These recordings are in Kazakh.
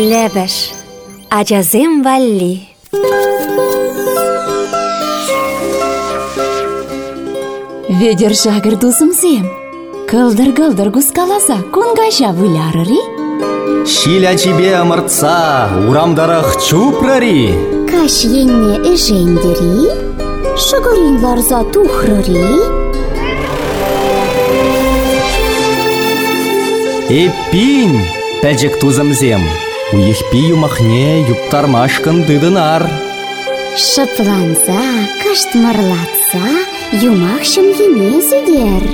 Лебеш. Ачазем валли. Ведер жагыр дузымзем. Кылдыр-кылдыр гускаласа кунгажа вылярыри. Шиля тебе ымыртса, урамдарах чупрари. Каш енне эжендери, шыгырин ларза тухрыри, Эппин, пәжік тузымзем. Уйықпи юмахне юптармашкын дыдынар. шыпланса, каштмырлатса, юмах шымгене зедер.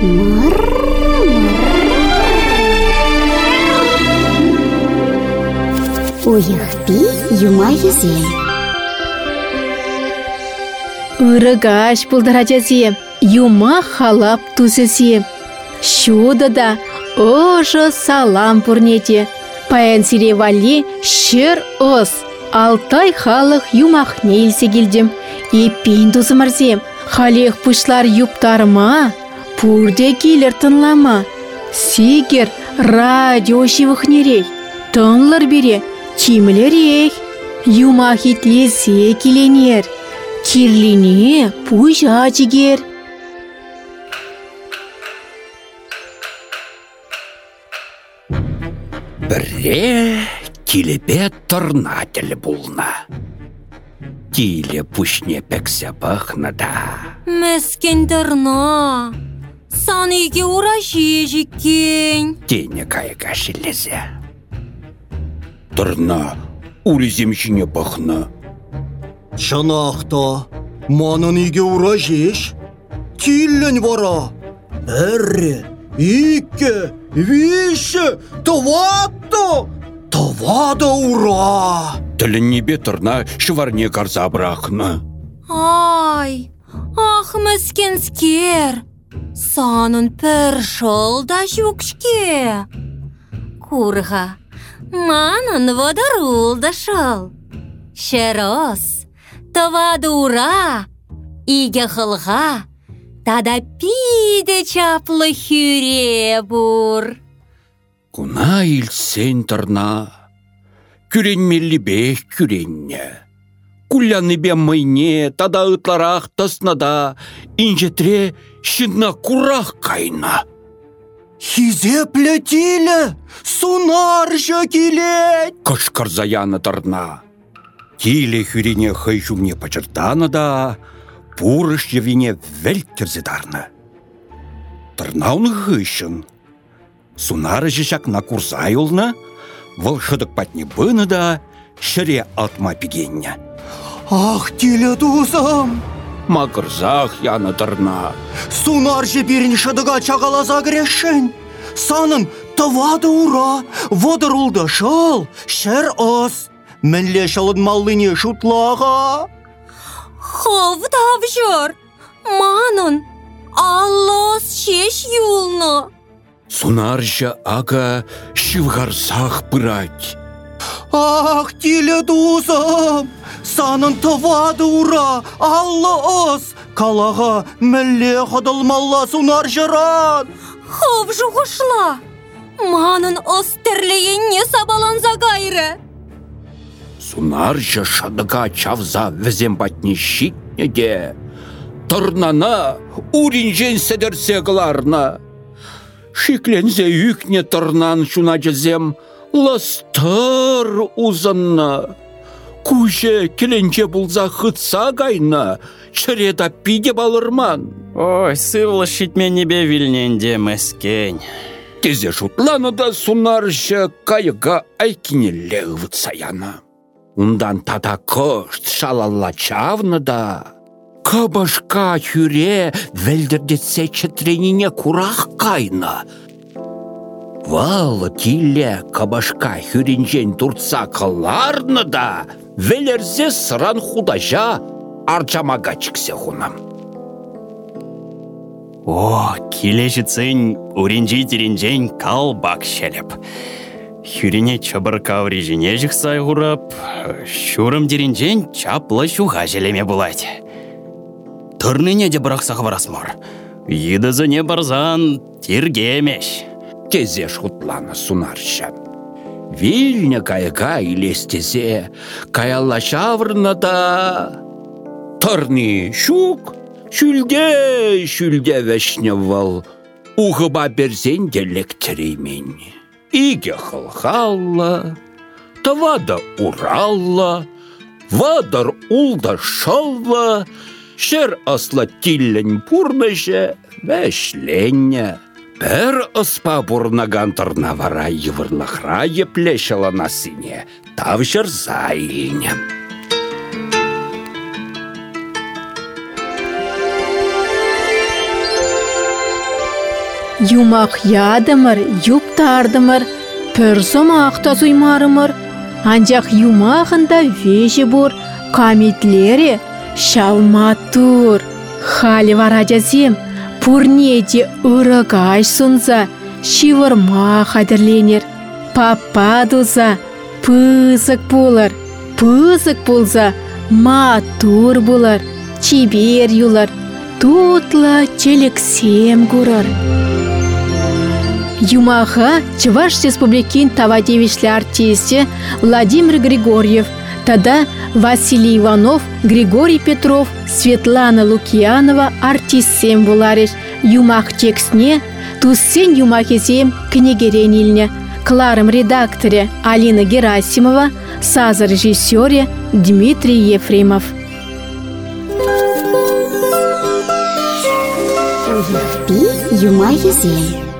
Мыр, мыр. Уйықпи юма езем. Ырыгаш пулдырачасем, юма халап тусесем. Шуда да ожы салам пурнете. Паян сире вали шыр ос. Алтай халық юмахне илсе келдім. Еппин тусымырсем, халех пушлар юптарма, пурде келер тынлама. Сигер радио шивықнерей, тыңлар бере, чимлерей. Юмах итлесе келенер, кирлине пужа жігер. Бірре килепе торнатель булна. Тиле пушне пексе пахна да. Мәскен дырна. Саныге ураши жеккен. Тене кайга шилезе. Торна уриземшіне пахна. Шынақта, манын иге ура жеш. Киллен вара. Әрі, ике, више, таватто, тавада ура. Тілін небе тұрна шыварне карза брахна. Ай, ах мәскен скер. Санын пір да жүкшке. Курға, манын водорул да шыл. Шерос, тавады ура, иге хылға, тада пиде чаплы хүре бур. Куна илсен тұрна. Күренмелі бех күренне. Кулляны бе майне, тада ытларақ таснада, инжетре шынна курах кайна. Хизе плетілі, сунар жа келет. Кышкыр заяны тұрна. Тиле хүрене хай жүмне пачыртаны да, пурыш евине вәлктерзе дарны. Тұрнауны хыщын. Сунары жешак на курсай олны, волшыдық патне быны да, шыре атма пигенне. Ах, теле дузам. Макырзах яны тұрна. Сунар же берін шыдыға чағалаза кірешін. Санын тавады ура, водырулды шыл, шер ос. Мінле шылын маллыне шутлаға. Хов давжыр. Манын, аллос шеш юлны. Сунаржа ага шивгарсах пырать. Ах, теле дузам. Санын тавады ура, аллы ос. Калаға мінле қадылмалла сунар жыран. Хов жуғышла. Манын остерлейінне сабаланза гайры. Сунаржа шадыга чавза візем батне щитне де. Тұрнана уринжен седерсе қыларна. Шиклензе үкне тұрнан шуна жезем ластыр узанна. Куже келенче булза хытса гайна, шыреда пиде балырман. Ой, сывлы шитменебе вилненде мәскень. Тезе шутланы да сунаржа кайыға айкинелле саяна. Ундан тата кышт шалалла чавны да. Кабашка хүре вәлдірдетсе чітренине курах кайна. Валы тилле кабашка хүрінжен туртса кыларны да, велерзе сыран худажа арчамага чіксе хунам. О, келешіцін уринжи теренжен калбак шелеп. Хүрене чабыр каври жіне жықсай ғұрап, шурым деренжен чаплы шуға желеме булать. Тұрныне де бірақ сағварасмар. Едізіне барзан тергемеш. Тезе шутланы сунарша. Вильня кайка илестесе, каялла шаврна да. Тарни щук, шүлде, шүлде вешневал, ухыба берсен делектереймен. Иге хылхалла, тавада уралла, вадар улда шалла, шер асла тиллен пурмеше вәшленне. Бір бурнаган вара йывырлахра еплешала насыне, тавшыр зайлне. Юмақ ядымыр, юптардымыр, пір сомақта суймарымыр. Анжақ юмағында вежі бұр, камитлері шалматур. Халі вара жазем, пурнеде ұрығаш сунса, шивырма қадірленер. Папа дұза, пызық болыр, пызық болса, матур болар, чебер юлар, тутла челексем көрір. Юмаха Чуваш Республикин тавадевишлі артисте Владимир Григорьев, Тада Василий Иванов, Григорий Петров, Светлана Лукьянова артистсем булариш. Юмах текстне, туссен юмахесем книгерен илне. Кларым редакторе Алина Герасимова, саза режиссере Дмитрий Ефремов. Уйыхпи юма юзем.